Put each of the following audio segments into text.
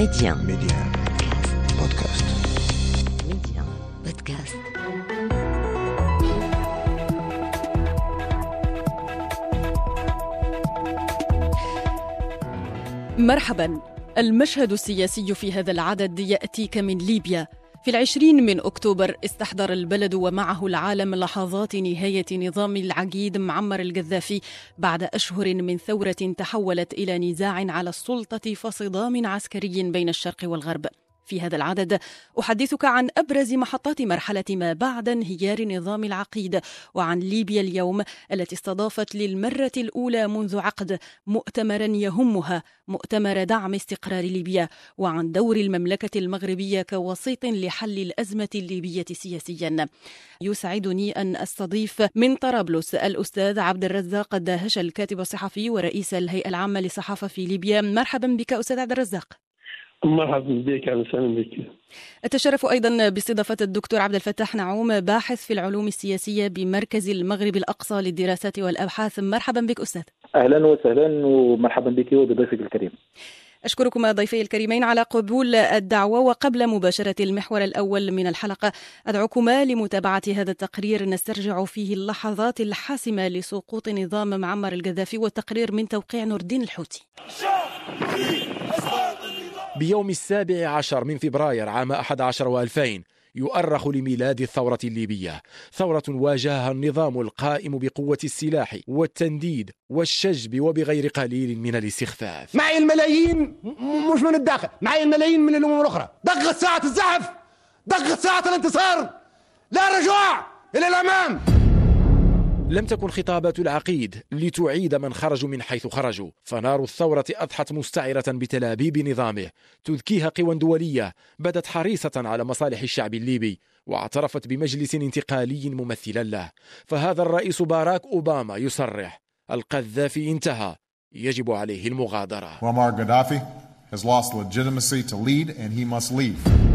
Média. Média. Podcast. Média. Podcast. مرحبا المشهد السياسي في هذا العدد يأتيك من ليبيا في العشرين من أكتوبر استحضر البلد ومعه العالم لحظات نهاية نظام العقيد معمر القذافي بعد أشهر من ثورة تحولت إلى نزاع على السلطة فصدام عسكري بين الشرق والغرب. في هذا العدد. أحدثك عن أبرز محطات مرحلة ما بعد انهيار نظام العقيد وعن ليبيا اليوم التي استضافت للمرة الأولى منذ عقد مؤتمرا يهمها مؤتمر دعم استقرار ليبيا وعن دور المملكة المغربية كوسيط لحل الأزمة الليبية سياسيا. يسعدني أن أستضيف من طرابلس الأستاذ عبد الرزاق الداهش الكاتب الصحفي ورئيس الهيئة العامة للصحافة في ليبيا. مرحبا بك أستاذ عبد الرزاق. مرحبا بك أهلا وسهلا بك. أتشرف أيضا باستضافة الدكتور عبد الفتاح نعوم باحث في العلوم السياسية بمركز المغرب الأقصى للدراسات والأبحاث. مرحبا بك أستاذ. أهلا وسهلا ومرحبا بك وبضيفك الكريم. أشكركما ضيفي الكريمين على قبول الدعوة. وقبل مباشرة المحور الأول من الحلقة أدعوكما لمتابعة هذا التقرير. نسترجع فيه اللحظات الحاسمة لسقوط نظام معمر القذافي والتقرير من توقيع نور الدين الحوتي. بيوم السابع عشر من فبراير عام 11 وألفين يؤرخ لميلاد الثورة الليبية. ثورة واجهها النظام القائم بقوة السلاح والتنديد والشجب وبغير قليل من الاستخفاف. معي الملايين مش من الداخل معي الملايين من الأمم الأخرى. دقت ساعة الزحف دقت ساعة الانتصار. لا رجوع إلى الأمام. لم تكن خطابات العقيد لتعيد من خرجوا من حيث خرجوا. فنار الثورة أضحت مستعرة بتلابيب نظامه. تذكيها قوى دولية بدت حريصة على مصالح الشعب الليبي واعترفت بمجلس انتقالي ممثلا له. فهذا الرئيس باراك أوباما يصرح القذافي انتهى. يجب عليه المغادرة. Has lost legitimacy to lead and he must leave.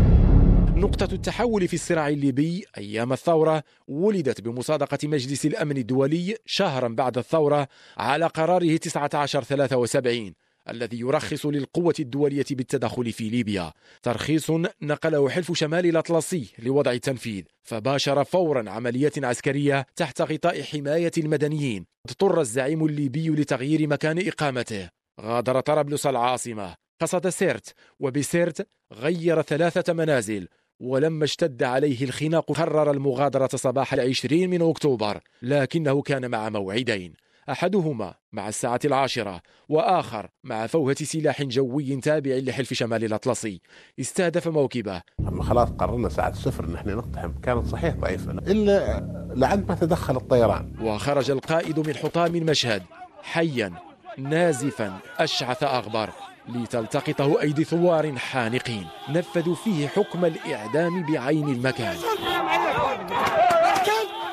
نقطة التحول في الصراع الليبي أيام الثورة ولدت بمصادقة مجلس الأمن الدولي شهرا بعد الثورة على قراره 1973 الذي يرخص للقوة الدولية بالتدخل في ليبيا. ترخيص نقله حلف شمال الأطلسي لوضع التنفيذ فباشر فورا عملية عسكرية تحت غطاء حماية المدنيين. اضطر الزعيم الليبي لتغيير مكان إقامته. غادر طرابلس العاصمة. قصد سيرت وبسيرت غير ثلاثة منازل. ولما اشتد عليه الخناق قرر المغادرة صباح العشرين من أكتوبر لكنه كان مع موعدين أحدهما مع الساعة العاشرة وآخر مع فوهة سلاح جوي تابع لحلف شمال الأطلسي. استهدف موكبه. لما خلاص قررنا ساعة الصفر ان إحنا نقتحم. كانت صحيح ضعيفة إلا لعند ما تدخل الطيران. وخرج القائد من حطام المشهد حيا نازفا أشعث أغبر. لتلتقطه أيدي ثوار حانقين. نفذوا فيه حكم الإعدام بعين المكان.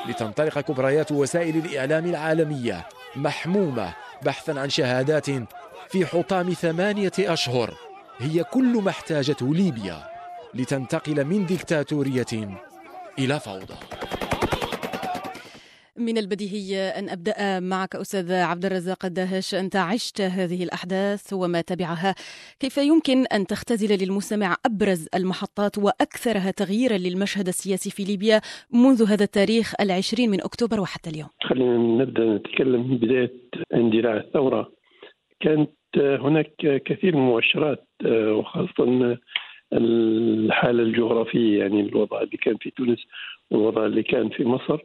لتنطلق كبريات وسائل الإعلام العالمية محمومة بحثا عن شهادات في حطام ثمانية أشهر. هي كل ما احتاجته ليبيا لتنتقل من ديكتاتورية إلى فوضى. من البديهي أن أبدأ معك أستاذ عبد الرزاق الداهش أنت عشت هذه الأحداث وما تبعها. كيف يمكن أن تختزل للمستمع أبرز المحطات وأكثرها تغييرا للمشهد السياسي في ليبيا منذ هذا التاريخ العشرين من أكتوبر وحتى اليوم؟ خلينا نبدأ نتكلم من بداية اندلاع الثورة. كانت هناك كثير من المؤشرات وخاصة الحالة الجغرافية يعني الوضع اللي كان في تونس والوضع اللي كان في مصر.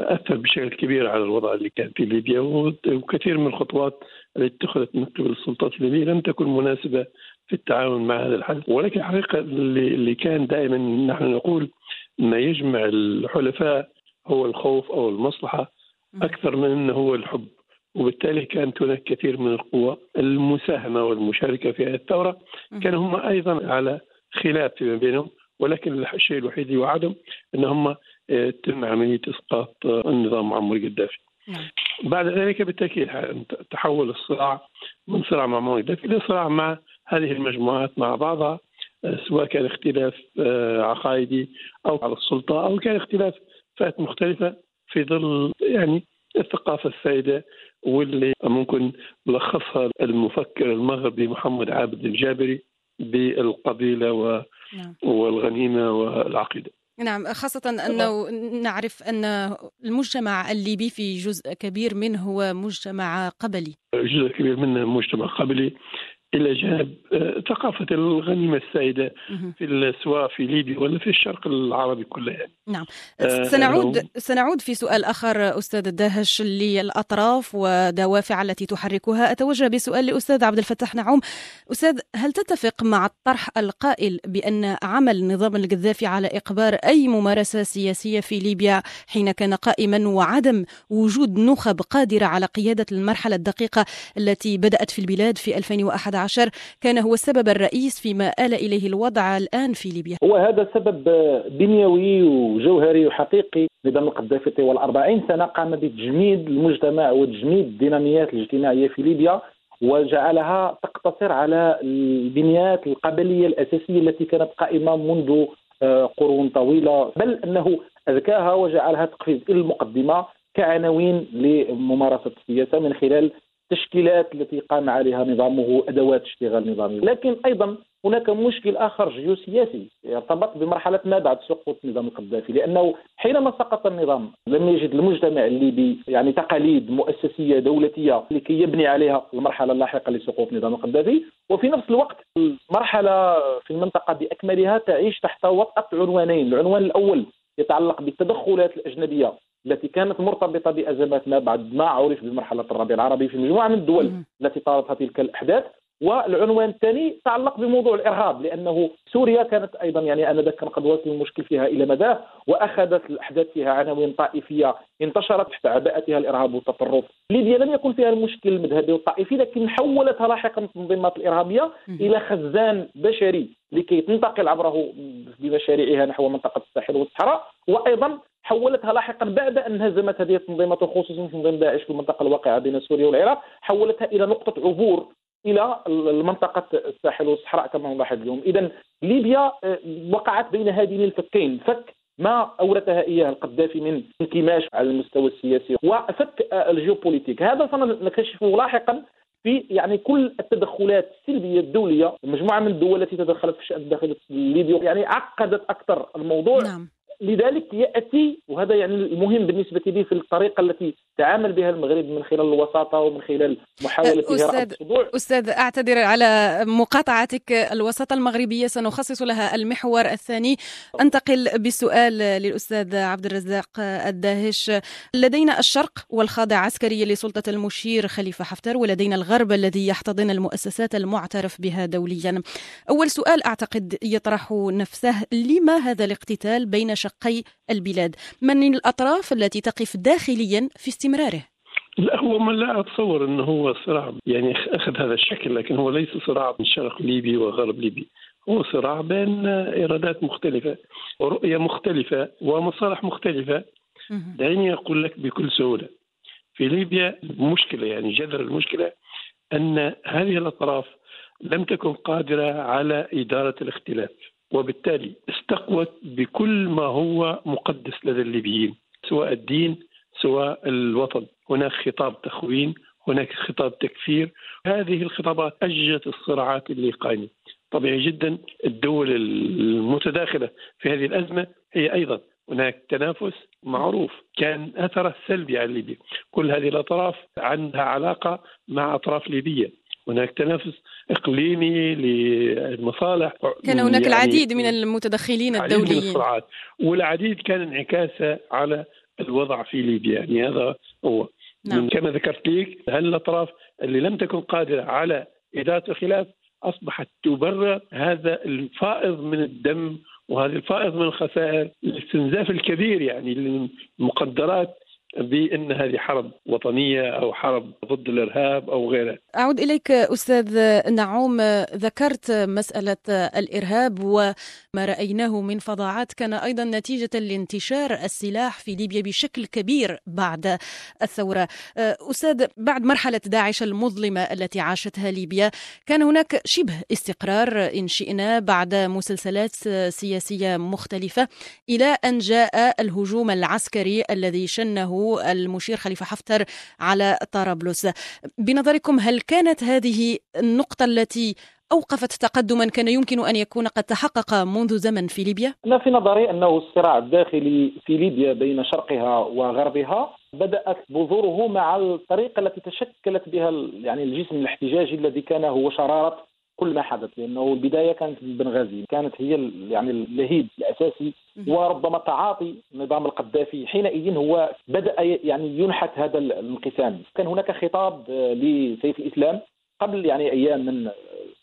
أثر بشكل كبير على الوضع اللي كان في ليبيا وكثير من الخطوات التي اتخذت من قبل السلطات الليبية لم تكن مناسبة في التعامل مع هذا الحل ولكن الحقيقة اللي اللي كان دائما نحن نقول ما يجمع الحلفاء هو الخوف أو المصلحة أكثر من إنه هو الحب. وبالتالي كانت هناك كثير من القوى المساهمة والمشاركة في هذه الثورة كانوا هم أيضا على خلاف فيما بينهم. ولكن الشيء الوحيد اللي وعدهم إن هم تم عملية إسقاط النظام معمر القذافي. بعد ذلك بالتأكيد تحول الصراع من صراع مع معمر القذافي إلى صراع مع هذه المجموعات مع بعضها سواء كان اختلاف عقائدي أو على السلطة أو كان اختلاف فئات مختلفة في ظل يعني الثقافة السائدة واللي ممكن لخصها المفكر المغربي محمد عابد الجابري بالقبيلة و... نعم. والغنيمة والعقيدة نعم خاصة أنه نعرف أن المجتمع الليبي في جزء كبير منه هو مجتمع قبلي. جزء كبير منه مجتمع قبلي. إلى جانب آه، ثقافة الغنيمة السائدة في سواء في ليبيا ولا في الشرق العربي كله يعني. نعم. آه، سنعود سنعود في سؤال آخر أستاذ الداهش للأطراف ودوافع التي تحركها. أتوجه بسؤال لأستاذ عبد الفتاح نعوم. أستاذ هل تتفق مع الطرح القائل بأن عمل نظام القذافي على إقبار أي ممارسة سياسية في ليبيا حين كان قائما وعدم وجود نخب قادرة على قيادة المرحلة الدقيقة التي بدأت في البلاد في 2011 عشر كان هو السبب الرئيس فيما آل إليه الوضع الآن في ليبيا. هو هذا سبب بنيوي وجوهري وحقيقي نظام القذافي طوال 40 سنة قام بتجميد المجتمع وتجميد الديناميات الاجتماعية في ليبيا وجعلها تقتصر على البنيات القبلية الأساسية التي كانت قائمة منذ آه، قرون طويلة. بل أنه أذكاها وجعلها تقفز إلى المقدمة كعناوين لممارسة السياسة من خلال التشكيلات التي قام عليها نظامه أدوات اشتغال نظامه. لكن أيضا هناك مشكل آخر جيوسياسي يرتبط بمرحلة ما بعد سقوط نظام القذافي لأنه حينما سقط النظام لم يجد المجتمع الليبي يعني تقاليد مؤسسية دولتية لكي يبني عليها المرحلة اللاحقة لسقوط نظام القذافي وفي نفس الوقت المرحلة في المنطقة بأكملها تعيش تحت وطأة عنوانين. العنوان الأول يتعلق بالتدخلات الأجنبية التي كانت مرتبطة بأزمات ما بعد ما عرف بمرحلة الربيع العربي في مجموعة من الدول التي طالتها تلك الأحداث. والعنوان الثاني تعلق بموضوع الإرهاب لأنه سوريا كانت أيضا يعني آنذاك كان قد وصل المشكل فيها إلى مداه وأخذت الأحداث فيها عناوين طائفية انتشرت تحت عباءتها الإرهاب والتطرف. ليبيا لم يكن فيها المشكل المذهبي والطائفي لكن حولتها لاحقا التنظيمات الإرهابية إلى خزان بشري لكي تنتقل عبره بمشاريعها نحو منطقة الساحل والصحراء. وأيضا حولتها لاحقا بعد أن انهزمت هذه التنظيمات وخصوصا تنظيم داعش في المنطقة الواقعة بين سوريا والعراق حولتها إلى نقطة عبور إلى المنطقة الساحل والصحراء كما نلاحظ اليوم، اذا ليبيا آه، وقعت بين هذين الفكين، فك ما اورثها اياه القذافي من انكماش على المستوى السياسي وفك آه، الجيوبوليتيك، هذا سنكتشفه لاحقا في يعني كل التدخلات السلبية الدولية. مجموعة من الدول التي تدخلت في الشأن الداخلي الليبي يعني عقدت أكثر الموضوع. نعم. لذلك يأتي وهذا يعني المهم بالنسبة لي في الطريقة التي تعامل بها المغرب من خلال الوساطة ومن خلال محاولة أستاذ, أستاذ أعتذر على مقاطعتك. الوساطة المغربية سنخصص لها المحور الثاني. أنتقل بالسؤال للأستاذ عبد الرزاق الداهش. لدينا الشرق والخاضع عسكريا لسلطة المشير خليفة حفتر ولدينا الغرب الذي يحتضن المؤسسات المعترف بها دوليا. أول سؤال أعتقد يطرح نفسه لما هذا الاقتتال بين شقي البلاد؟ من الأطراف التي تقف داخليا في استمراره لا هو ما لا أتصور إنه هو صراع يعني أخذ هذا الشكل لكن هو ليس صراع بين شرق ليبي وغرب ليبي. هو صراع بين إيرادات مختلفة ورؤية مختلفة ومصالح مختلفة. دعيني أقول لك بكل سهولة في ليبيا المشكلة يعني جذر المشكلة أن هذه الأطراف لم تكن قادرة على إدارة الاختلاف وبالتالي استقوت بكل ما هو مقدس لدى الليبيين سواء الدين سواء الوطن. هناك خطاب تخوين هناك خطاب تكفير. هذه الخطابات أججت الصراعات اللي قائمة طبيعي جدا الدول المتداخلة في هذه الأزمة هي أيضا هناك تنافس معروف. كان أثره سلبي على ليبيا. كل هذه الأطراف عندها علاقة مع أطراف ليبية. هناك تنافس إقليمي للمصالح. كان هناك يعني العديد من المتدخلين الدوليين من الصراعات. والعديد كان انعكاسه على الوضع في ليبيا يعني هذا هو نعم. كما ذكرت لك هل الأطراف اللي لم تكن قادرة على إدارة الخلاف أصبحت تبرر هذا الفائض من الدم وهذا الفائض من الخسائر الاستنزاف الكبير يعني للمقدرات بأن هذه حرب وطنية أو حرب ضد الإرهاب أو غيره. أعود إليك أستاذ نعوم ذكرت مسألة الإرهاب وما رأيناه من فظاعات كان أيضا نتيجة لانتشار السلاح في ليبيا بشكل كبير بعد الثورة. أستاذ بعد مرحلة داعش المظلمة التي عاشتها ليبيا كان هناك شبه استقرار إن شئنا بعد مسلسلات سياسية مختلفة إلى أن جاء الهجوم العسكري الذي شنه المشير خليفة حفتر على طرابلس بنظركم هل كانت هذه النقطة التي أوقفت تقدما كان يمكن أن يكون قد تحقق منذ زمن في ليبيا؟ أنا في نظري أنه الصراع الداخلي في ليبيا بين شرقها وغربها بدأت بذوره مع الطريقة التي تشكلت بها يعني الجسم الاحتجاجي الذي كان هو شرارة كل ما حدث لأنه البداية كانت بنغازي كانت هي يعني اللهيب الأساسي وربما تعاطي نظام القذافي. حينئذ هو بدأ يعني ينحت هذا الانقسام. كان هناك خطاب آه، لسيف الإسلام قبل يعني أيام من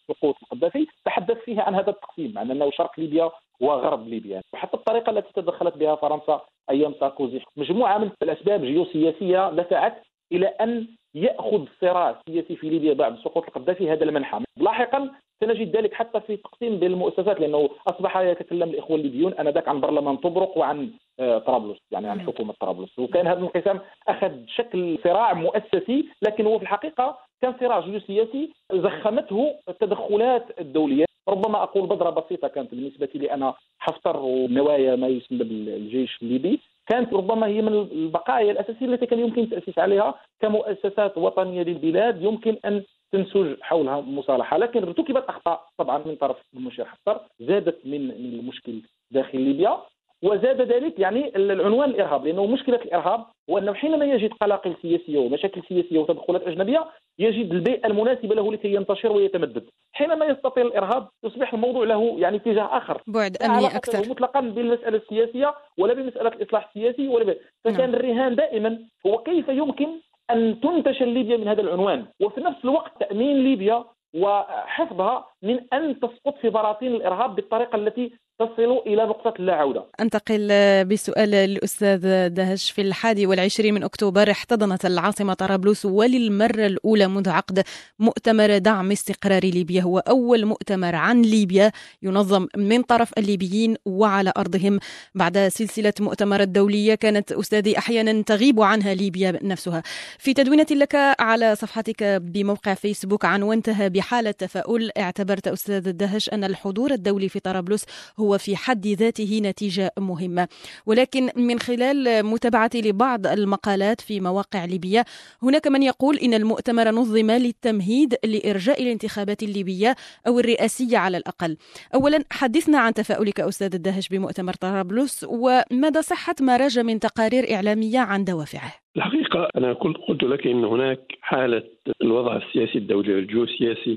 سقوط القذافي. تحدث فيها عن هذا التقسيم عن أنه شرق ليبيا وغرب ليبيا. وحتى الطريقة التي تدخلت بها فرنسا أيام ساركوزي. مجموعة من الأسباب جيوسياسية دفعت إلى أن يأخذ الصراع السياسي في ليبيا بعد سقوط القذافي هذا المنحى. لاحقا سنجد ذلك حتى في تقسيم بين المؤسسات لأنه أصبح يتكلم الإخوة الليبيون آنذاك عن برلمان طبرق وعن آه، طرابلس يعني عن حكومة طرابلس. وكان هذا الانقسام أخذ شكل صراع مؤسسي لكن هو في الحقيقة كان صراع جيوسياسي زخمته التدخلات الدولية. ربما أقول بذرة بسيطة كانت بالنسبة لي أنا حفتر ونوايا ما يسمى بالجيش الليبي. كانت ربما هي من البقايا الأساسية التي كان يمكن التأسيس عليها كمؤسسات وطنية للبلاد يمكن أن تنسج حولها مصالحة. لكن ارتكبت أخطاء طبعا من طرف المشير حفتر زادت من من المشكل داخل ليبيا وزاد ذلك يعني العنوان الإرهاب لأنه مشكلة الإرهاب هو انه حينما يجد قلاقل سياسية ومشاكل سياسية وتدخلات أجنبية يجد البيئة المناسبة له لكي ينتشر ويتمدد. حينما يستطيل الإرهاب يصبح الموضوع له يعني اتجاه آخر. بعد امني أكثر. مطلقا بالمسألة السياسية ولا بمسألة الإصلاح السياسي ولا ب... فكان نعم. الرهان دائما هو كيف يمكن أن تنتشل ليبيا من هذا العنوان؟ وفي نفس الوقت تأمين ليبيا وحفظها من أن تسقط في براثين الإرهاب بالطريقة التي تصل إلى نقطة اللا عودة. أنتقل بسؤال الأستاذ دهش في الحادي والعشرين من أكتوبر. احتضنت العاصمة طرابلس وللمرة الأولى منذ عقد مؤتمر دعم استقرار ليبيا. هو أول مؤتمر عن ليبيا ينظم من طرف الليبيين وعلى أرضهم. بعد سلسلة مؤتمرات دولية كانت أستاذي أحيانا تغيب عنها ليبيا نفسها. في تدوينة لك على صفحتك بموقع فيسبوك عنونتها بحالة تفاؤل. اعتبرت أستاذ الدهش أن الحضور الدولي في طرابلس هو هو في حد ذاته نتيجة مهمة. ولكن من خلال متابعتي لبعض المقالات في مواقع ليبيا هناك من يقول إن المؤتمر نظم للتمهيد لإرجاء الانتخابات الليبية أو الرئاسية على الأقل. أولا حدثنا عن تفاؤلك أستاذ الدهش بمؤتمر طرابلس ومدى صحة ما رجى من تقارير إعلامية عن دوافعه. الحقيقة أنا قلت لك أن هناك حالة الوضع السياسي الدولي الجيوسياسي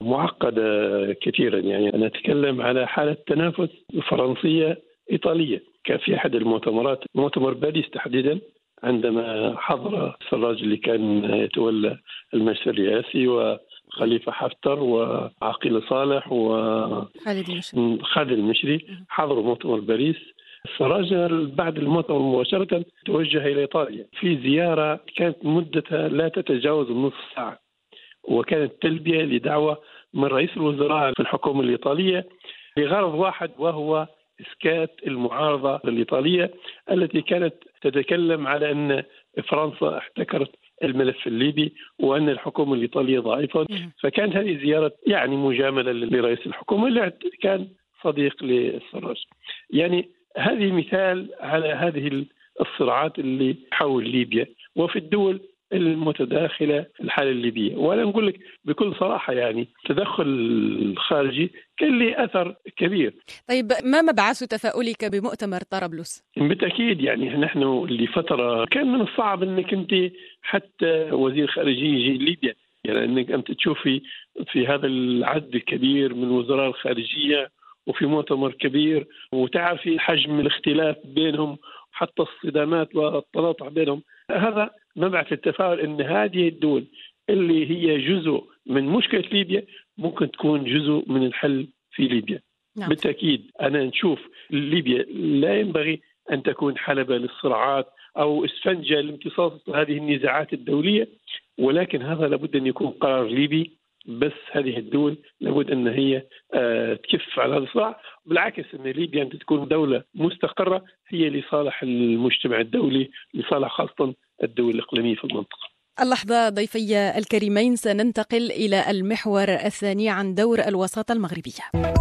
معقدة كثيرا. يعني أنا أتكلم على حالة تنافس فرنسية إيطالية. كان في أحد المؤتمرات مؤتمر باريس تحديدا عندما حضر السراج اللي كان يتولى المجلس الرئاسي وخليفة حفتر وعقيل صالح وخالد المشري. خالد المشري حضروا مؤتمر باريس. سراج بعد المؤتمر مباشرة توجه إلى إيطاليا. في زيارة كانت مدتها لا تتجاوز نصف ساعة وكانت تلبية لدعوة من رئيس الوزراء في الحكومة الإيطالية لغرض واحد وهو إسكات المعارضة الإيطالية التي كانت تتكلم على أن فرنسا احتكرت الملف الليبي وأن الحكومة الإيطالية ضعيفة. فكانت هذه زياره يعني مجاملة لرئيس الحكومة اللي كان صديق للسراج. يعني هذه مثال على هذه الصراعات اللي حول ليبيا وفي الدول المتداخلة في الحالة الليبية. وأنا نقول لك بكل صراحة يعني التدخل الخارجي كان له أثر كبير. طيب ما مبعث تفاؤلك بمؤتمر طرابلس؟ بالتأكيد يعني نحن لفترة كان من الصعب أنك أنت حتى وزير خارجية يجي ليبيا. يعني أنك أنت تشوفي في هذا العدد الكبير من وزراء الخارجية وفي مؤتمر كبير وتعرفي حجم الاختلاف بينهم حتى الصدامات والتلاطع بينهم هذا مبعث التفاؤل إن هذه الدول اللي هي جزء من مشكلة ليبيا ممكن تكون جزء من الحل في ليبيا نعم. بالتأكيد أنا نشوف ليبيا لا ينبغي أن تكون حلبة للصراعات أو اسفنجة لامتصاص هذه النزاعات الدولية ولكن هذا لابد أن يكون قرار ليبي بس هذه الدول لابد أن هي آه، تكف على هذا الصراع بالعكس أن ليبيا ان تكون دولة مستقرة هي لصالح المجتمع الدولي لصالح خاصة الدول الإقليمية في المنطقة اللحظة ضيفي الكريمين سننتقل إلى المحور الثاني عن دور الوساطة المغربية.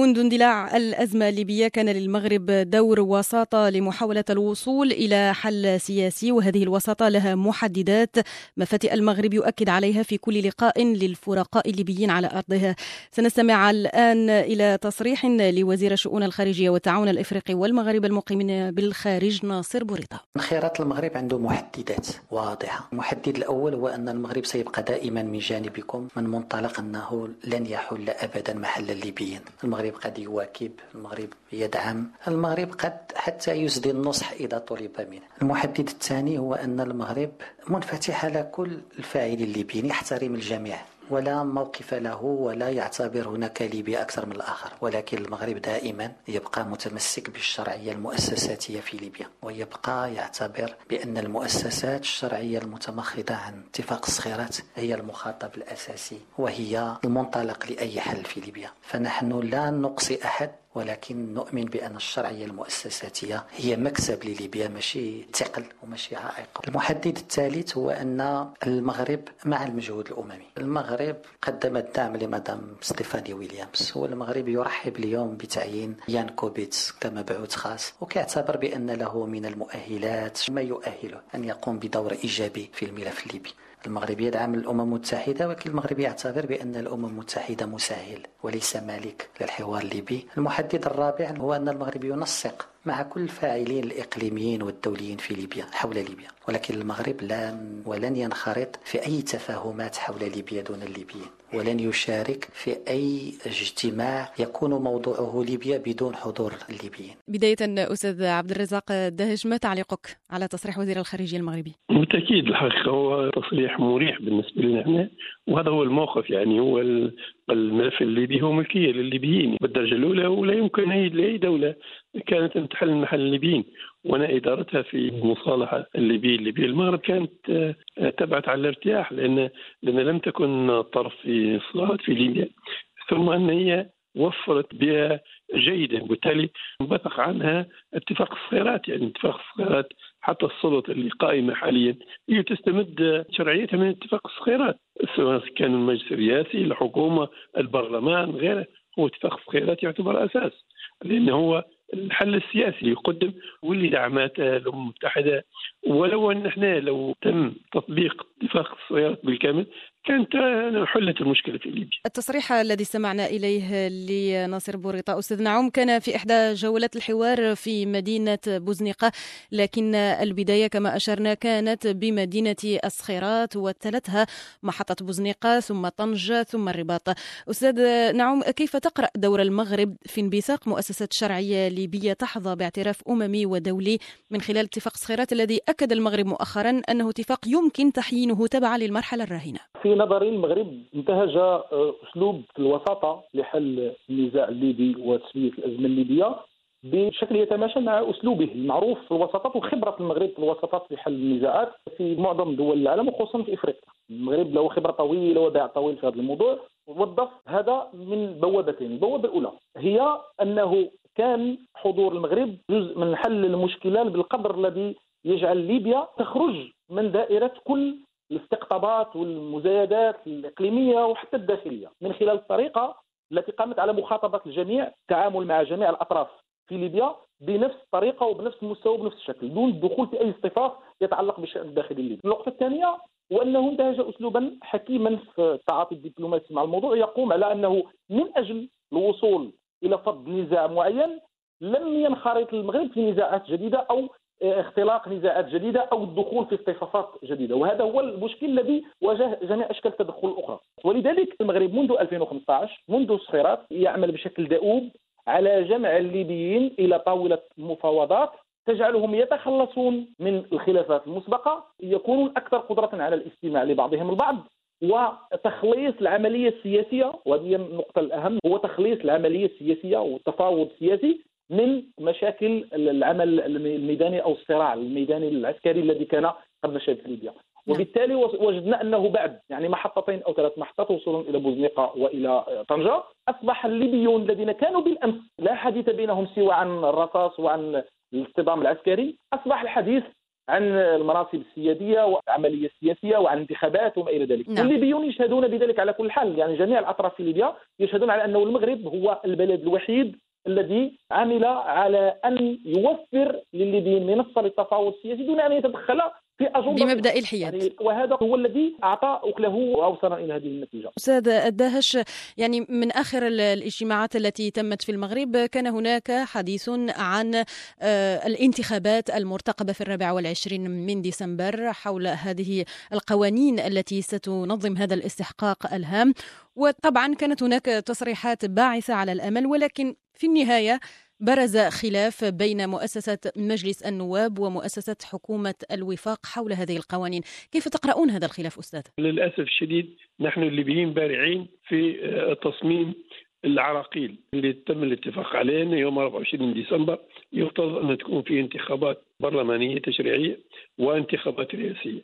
منذ اندلاع الأزمة الليبية كان للمغرب دور وساطة لمحاولة الوصول إلى حل سياسي وهذه الوساطة لها محددات. مفاتئ المغرب يؤكد عليها في كل لقاء للفرقاء الليبيين على أرضها. سنستمع الآن إلى تصريح لوزير الشؤون الخارجية والتعاون الإفريقي والمغاربة المقيمين بالخارج ناصر بوريطة. خيارات المغرب عنده محددات واضحة. المحدد الأول هو أن المغرب سيبقى دائما من جانبكم من منطلق أنه لن يحل أبدا محل الليبيين. المغرب قد يواكب المغرب يدعم المغرب قد حتى يسدي النصح إذا طلب منه. المحدد الثاني هو أن المغرب منفتح على كل الفاعلين الليبيين يحترم الجميع. ولا موقف له ولا يعتبر هناك ليبيا أكثر من الآخر ولكن المغرب دائما يبقى متمسك بالشرعية المؤسساتية في ليبيا ويبقى يعتبر بأن المؤسسات الشرعية المتمخضة عن اتفاق الصخيرات هي المخاطب الأساسي وهي المنطلق لأي حل في ليبيا. فنحن لا نقصي أحد ولكن نؤمن بأن الشرعية المؤسساتية هي مكسب لليبيا ماشي ثقل وماشي عائق. المحدد الثالث هو أن المغرب مع المجهود الأممي. المغرب قدم الدعم لمدام ستيفاني ويليامز والمغرب يرحب اليوم بتعيين يان كوبيتس كمبعوث خاص وكيعتبر بأن له من المؤهلات ما يؤهله أن يقوم بدور إيجابي في الملف الليبي. المغرب يدعم الأمم المتحدة ولكن المغرب يعتبر بأن الأمم المتحدة مسهل وليس مالك للحوار الليبي. المحدد الرابع هو أن المغرب ينسق مع كل الفاعلين الإقليميين والدوليين في ليبيا حول ليبيا. ولكن المغرب لن ولن ينخرط في أي تفاهمات حول ليبيا دون الليبيين. ولن يشارك في أي اجتماع يكون موضوعه ليبيا بدون حضور الليبيين. بداية أستاذ عبد الرزاق دهج ما تعليقك على تصريح وزير الخارجية المغربي؟ بالتأكيد الحقيقة هو تصريح مريح بالنسبة لنا إحنا وهذا هو الموقف يعني هو الملف الليبي هو ملكية للليبيين. بالدرجة الأولى ولا يمكن أي لأي دولة كانت تحل محل الليبيين وأنا ادارتها في المصالحه الليبية الليبية المغرب كانت آه، تبعت على الارتياح لأن لأن لم تكن طرف في صراعات في ليبيا. ثم أن هي وفرت بها جيدا وبالتالي انبثق عنها اتفاق الصخيرات يعني اتفاق الصخيرات حتى السلطة اللي قائمة حاليا هي تستمد شرعيتها من اتفاق الصخيرات سواء كان المجلس الرئاسي الحكومة البرلمان غيره. هو اتفاق الصخيرات يعتبر أساس لأنه هو الحل السياسي. يقدم واللي دعمته الأمم المتحدة ولو أن إحنا لو تم تطبيق اتفاق السيارات بالكامل كانت حلت المشكلة في ليبيا. التصريح الذي استمعنا إليه لناصر بوريطه أستاذ نعوم كان في إحدى جولات الحوار في مدينة بوزنيقة لكن البداية كما أشرنا كانت بمدينة الصخيرات وتلتها محطة بوزنيقة ثم طنجه ثم الرباط. أستاذ نعوم كيف تقرأ دور المغرب في انبثاق مؤسسات شرعية ليبية تحظى باعتراف أممي ودولي من خلال اتفاق الصخيرات الذي أكد المغرب مؤخرا أنه اتفاق يمكن تحيينه تبعا للمرحلة الراهنة. في نظري المغرب انتهج آه، أسلوب الوساطة لحل النزاع الليبي وتسويه الأزمة الليبية بشكل يتماشى مع أسلوبه المعروف في الوساطات وخبرة المغرب في الوساطات في حل النزاعات في معظم دول العالم وخصوصا في إفريقيا. المغرب له خبرة طويلة وباع طويل في هذا الموضوع وظف هذا من بوابتين، البوابة الأولى هي أنه كان حضور المغرب جزء من حل المشكلة بالقدر الذي يجعل ليبيا تخرج من دائرة كل الاستقطابات والمزايدات الإقليمية وحتى الداخلية من خلال الطريقة التي قامت على مخاطبة الجميع التعامل مع جميع الأطراف في ليبيا بنفس الطريقة وبنفس المستوى وبنفس الشكل دون الدخول في أي اصطفاف يتعلق بالشأن الداخلي الليبي. النقطة الثانية وأنه انتهج اسلوبا حكيما في التعاطي الدبلوماسي مع الموضوع يقوم على أنه من أجل الوصول إلى فض نزاع معين لم ينخرط المغرب في نزاعات جديدة أو اختلاق نزاعات جديدة أو الدخول في اصطفافات جديدة. وهذا هو المشكل الذي واجه جميع أشكال التدخل الأخرى. ولذلك المغرب منذ 2015 منذ الصخيرات يعمل بشكل دؤوب على جمع الليبيين إلى طاولة مفاوضات تجعلهم يتخلصون من الخلافات المسبقة يكونون أكثر قدرة على الاستماع لبعضهم البعض. وتخليص العملية السياسية وهذه النقطة الأهم هو تخليص العملية السياسية والتفاوض السياسي من مشاكل العمل الميداني أو الصراع الميداني العسكري الذي كان قد نشا في ليبيا نعم. وبالتالي وجدنا أنه بعد يعني محطتين أو ثلاث محطات وصولا إلى بوزنيقة وإلى طنجة أصبح الليبيون الذين كانوا بالأمس لا حديث بينهم سوى عن الرصاص وعن الاصطدام العسكري أصبح الحديث عن المناصب السيادية والعملية السياسية وعن الانتخابات وما إلى ذلك نعم. والليبيون يشهدون بذلك على كل حال يعني جميع الأطراف في ليبيا يشهدون على أنه المغرب هو البلد الوحيد الذي عمل على أن يوفر للليبيين منصة للتفاوض السياسي دون أن يتدخل في أجندة بمبدأ الحياد. يعني وهذا هو الذي أعطى أكله وأوصل إلى هذه النتيجة. أستاذ الداهش يعني من آخر الاجتماعات التي تمت في المغرب كان هناك حديث عن آه، الانتخابات المرتقبة في الرابع والعشرين من ديسمبر حول هذه القوانين التي ستنظم هذا الاستحقاق الهام. وطبعا كانت هناك تصريحات باعثة على الأمل ولكن في النهاية برز خلاف بين مؤسسة مجلس النواب ومؤسسة حكومة الوفاق حول هذه القوانين. كيف تقرؤون هذا الخلاف أستاذ؟ للأسف الشديد نحن الليبيين بارعين في آه، تصميم العراقيل اللي تم الاتفاق عليه يوم 24 ديسمبر يفترض أن تكون في انتخابات برلمانية تشريعية وانتخابات رئاسية.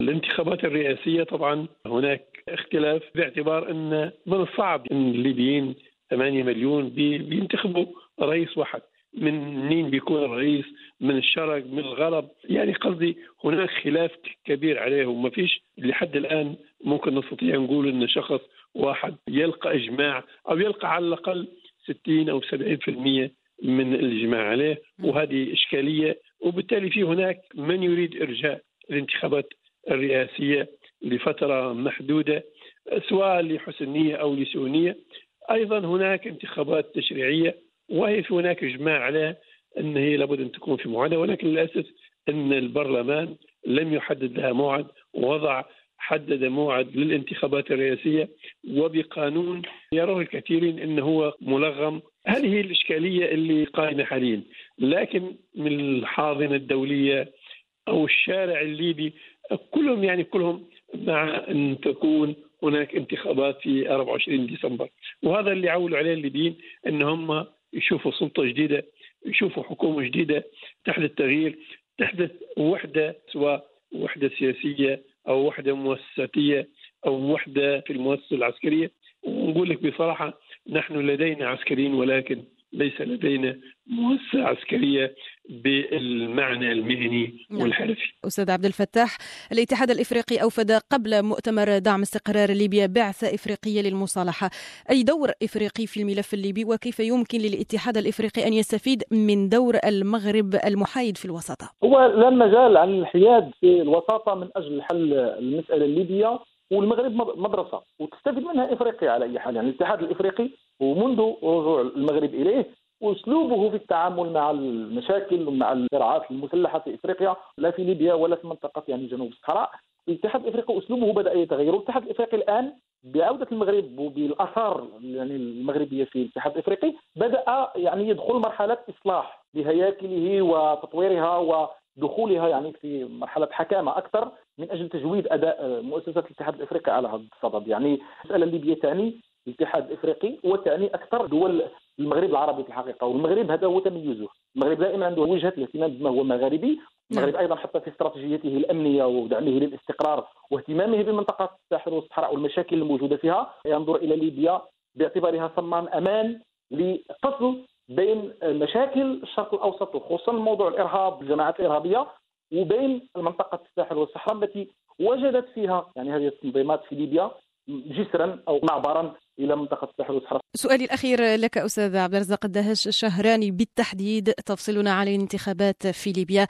الانتخابات الرئاسية طبعا هناك اختلاف باعتبار أن من الصعب أن الليبيين 8 مليون بينتخبوا رئيس واحد. من منين بيكون الرئيس؟ من الشرق من الغرب؟ يعني قصدي هناك خلاف كبير عليه وما فيش لحد الآن ممكن نستطيع نقول أن شخص واحد يلقى إجماع أو يلقى على الأقل 60 أو 70% من الإجماع عليه. وهذه إشكالية. وبالتالي في هناك من يريد إرجاء الانتخابات الرئاسية لفترة محدودة سواء لحسن نية أو لسوء أيضا هناك انتخابات تشريعية وهي في هناك إجماع على أن هي لابد أن تكون في موعدها ولكن للأسف أن البرلمان لم يحدد لها موعد ووضع حدد موعد للانتخابات الرئاسية وبقانون يراه الكثيرين أنه هو ملغم. هذه الإشكالية اللي قائمة حاليا. لكن من الحاضنة الدولية أو الشارع الليبي كلهم يعني كلهم مع أن تكون هناك انتخابات في 24 ديسمبر. وهذا اللي عولوا عليه الليبيين ان هم يشوفوا سلطة جديدة يشوفوا حكومة جديدة تحدث تغيير تحدث وحدة سواء وحدة سياسية أو وحدة مؤسساتية أو وحدة في المؤسسة العسكرية. ونقول لك بصراحة نحن لدينا عسكريين ولكن ليس لدينا مؤسسة عسكرية بالمعنى المهني نعم. والحرفي. أستاذ عبد الفتاح الاتحاد الإفريقي أوفد قبل مؤتمر دعم استقرار ليبيا بعثة إفريقية للمصالحة. أي دور إفريقي في الملف الليبي وكيف يمكن للاتحاد الإفريقي أن يستفيد من دور المغرب المحايد في الوساطة هو لا مجال عن الحياد في الوساطة من أجل حل المسألة الليبية والمغرب مدرسة وتستفيد منها إفريقيا على أي حال. يعني الاتحاد الإفريقي ومنذ رجوع المغرب إليه وأسلوبه في التعامل مع المشاكل ومع الصراعات المسلحة في إفريقيا لا في ليبيا ولا في منطقة يعني جنوب الصحراء. الاتحاد الإفريقي أسلوبه بدأ يتغير والاتحاد الإفريقي الآن بعودة المغرب وبالآثار يعني المغربية في الاتحاد الإفريقي بدأ يعني يدخل مرحلة إصلاح بهياكله وتطويرها ودخولها يعني في مرحلة حكامة أكثر من أجل تجويد أداء مؤسسة الاتحاد الإفريقي على هذا الصدد. يعني المساله الليبيه تعني الاتحاد الإفريقي وتعني أكثر دول المغرب العربي في الحقيقة والمغرب هذا هو تميزه. المغرب دائما عنده وجهة الاهتمام بما هو مغاربي. المغرب أيضا حتى في استراتيجيته الأمنية ودعمه للاستقرار واهتمامه بمنطقة الساحل والصحراء والمشاكل الموجودة فيها ينظر إلى ليبيا باعتبارها صمام أمان لفصل بين مشاكل الشرق الأوسط وخصوصا موضوع الإرهاب الجماعات الإرهابية وبين منطقه الساحل والصحراء التي وجدت فيها يعني هذه التنظيمات في ليبيا جسرا أو معبرا إلى منطقة الساحل والصحراء. سؤالي الأخير لك أستاذ عبد الرزاق الدهش شهران بالتحديد تفصلنا عن الانتخابات في ليبيا.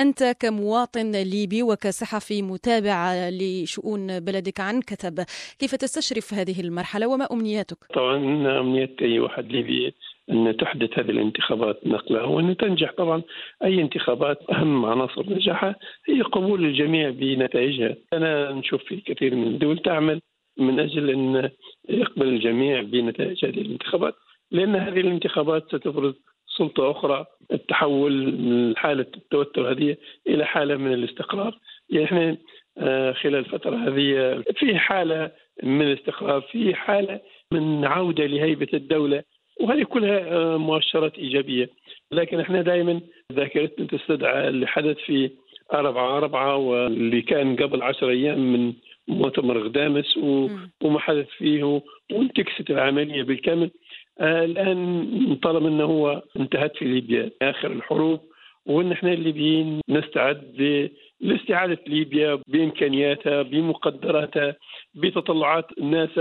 أنت كمواطن ليبي وكصحفي متابع لشؤون بلدك عن كتب كيف تستشرف هذه المرحلة وما أمنياتك؟ طبعا أمنية أي واحد ليبي أن تحدث هذه الانتخابات نقلها وأن تنجح طبعا أي انتخابات أهم عناصر نجاحها هي قبول الجميع بنتائجها أنا نشوف في كثير من الدول تعمل من أجل أن يقبل الجميع بنتائج هذه الانتخابات لأن هذه الانتخابات ستفرض سلطة أخرى التحول من حالة التوتر هذه إلى حالة من الاستقرار. يعني إحنا آه، خلال الفترة هذه في حالة من الاستقرار في حالة من عودة لهيبة الدولة وهذه كلها آه، مؤشرات إيجابية. لكن إحنا دائما ذاكرتنا تستدعى اللي حدث في أربعة أربعة واللي كان قبل عشر أيام من مؤتمر غدامس وما حدث فيه وانتكست العملية بالكامل. آه الآن طالما أنه هو انتهت في ليبيا آخر الحروب وان إحنا الليبيين نستعد لاستعادة ليبيا بإمكانياتها بمقدراتها بتطلعات الناس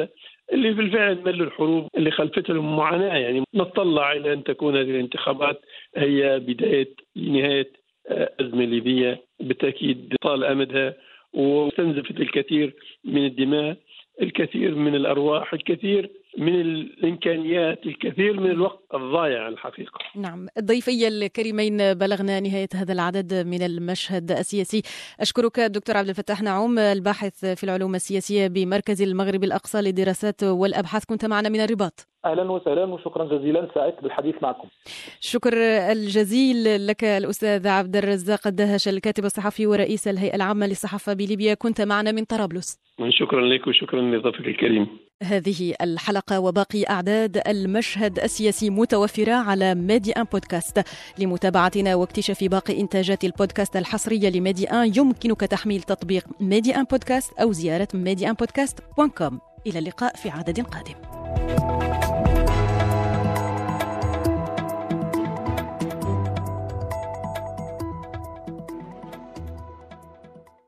اللي بالفعل ملوا الحروب اللي خلفت لهم معاناة. يعني نتطلع إلى أن تكون هذه الانتخابات هي بداية نهاية أزمة ليبية. بالتأكيد طال أمدها واستنزفت الكثير من الدماء الكثير من الأرواح الكثير من الإمكانيات الكثير من الوقت الضايع الحقيقة. نعم، ضيفي الكريمين بلغنا نهاية هذا العدد من المشهد السياسي. أشكرك دكتور عبد الفتاح نعوم الباحث في العلوم السياسية بمركز المغرب الأقصى للدراسات والأبحاث كنت معنا من الرباط. أهلا وسهلا وشكرا جزيلا سعدت بالحديث معكم. شكر الجزيل لك الأستاذ عبد الرزاق الدهش الكاتب الصحفي ورئيس الهيئة العامة للصحافة بليبيا كنت معنا من طرابلس. شكرا لك وشكرا لضيفك الكريم. هذه الحلقة وباقي أعداد المشهد السياسي متوفرة على Medi1 بودكاست لمتابعتنا واكتشاف باقي إنتاجات البودكاست الحصرية ل Medi1 يمكنك تحميل تطبيق Medi1 بودكاست أو زيارة Medi1 بودكاست إلى اللقاء في عدد قادم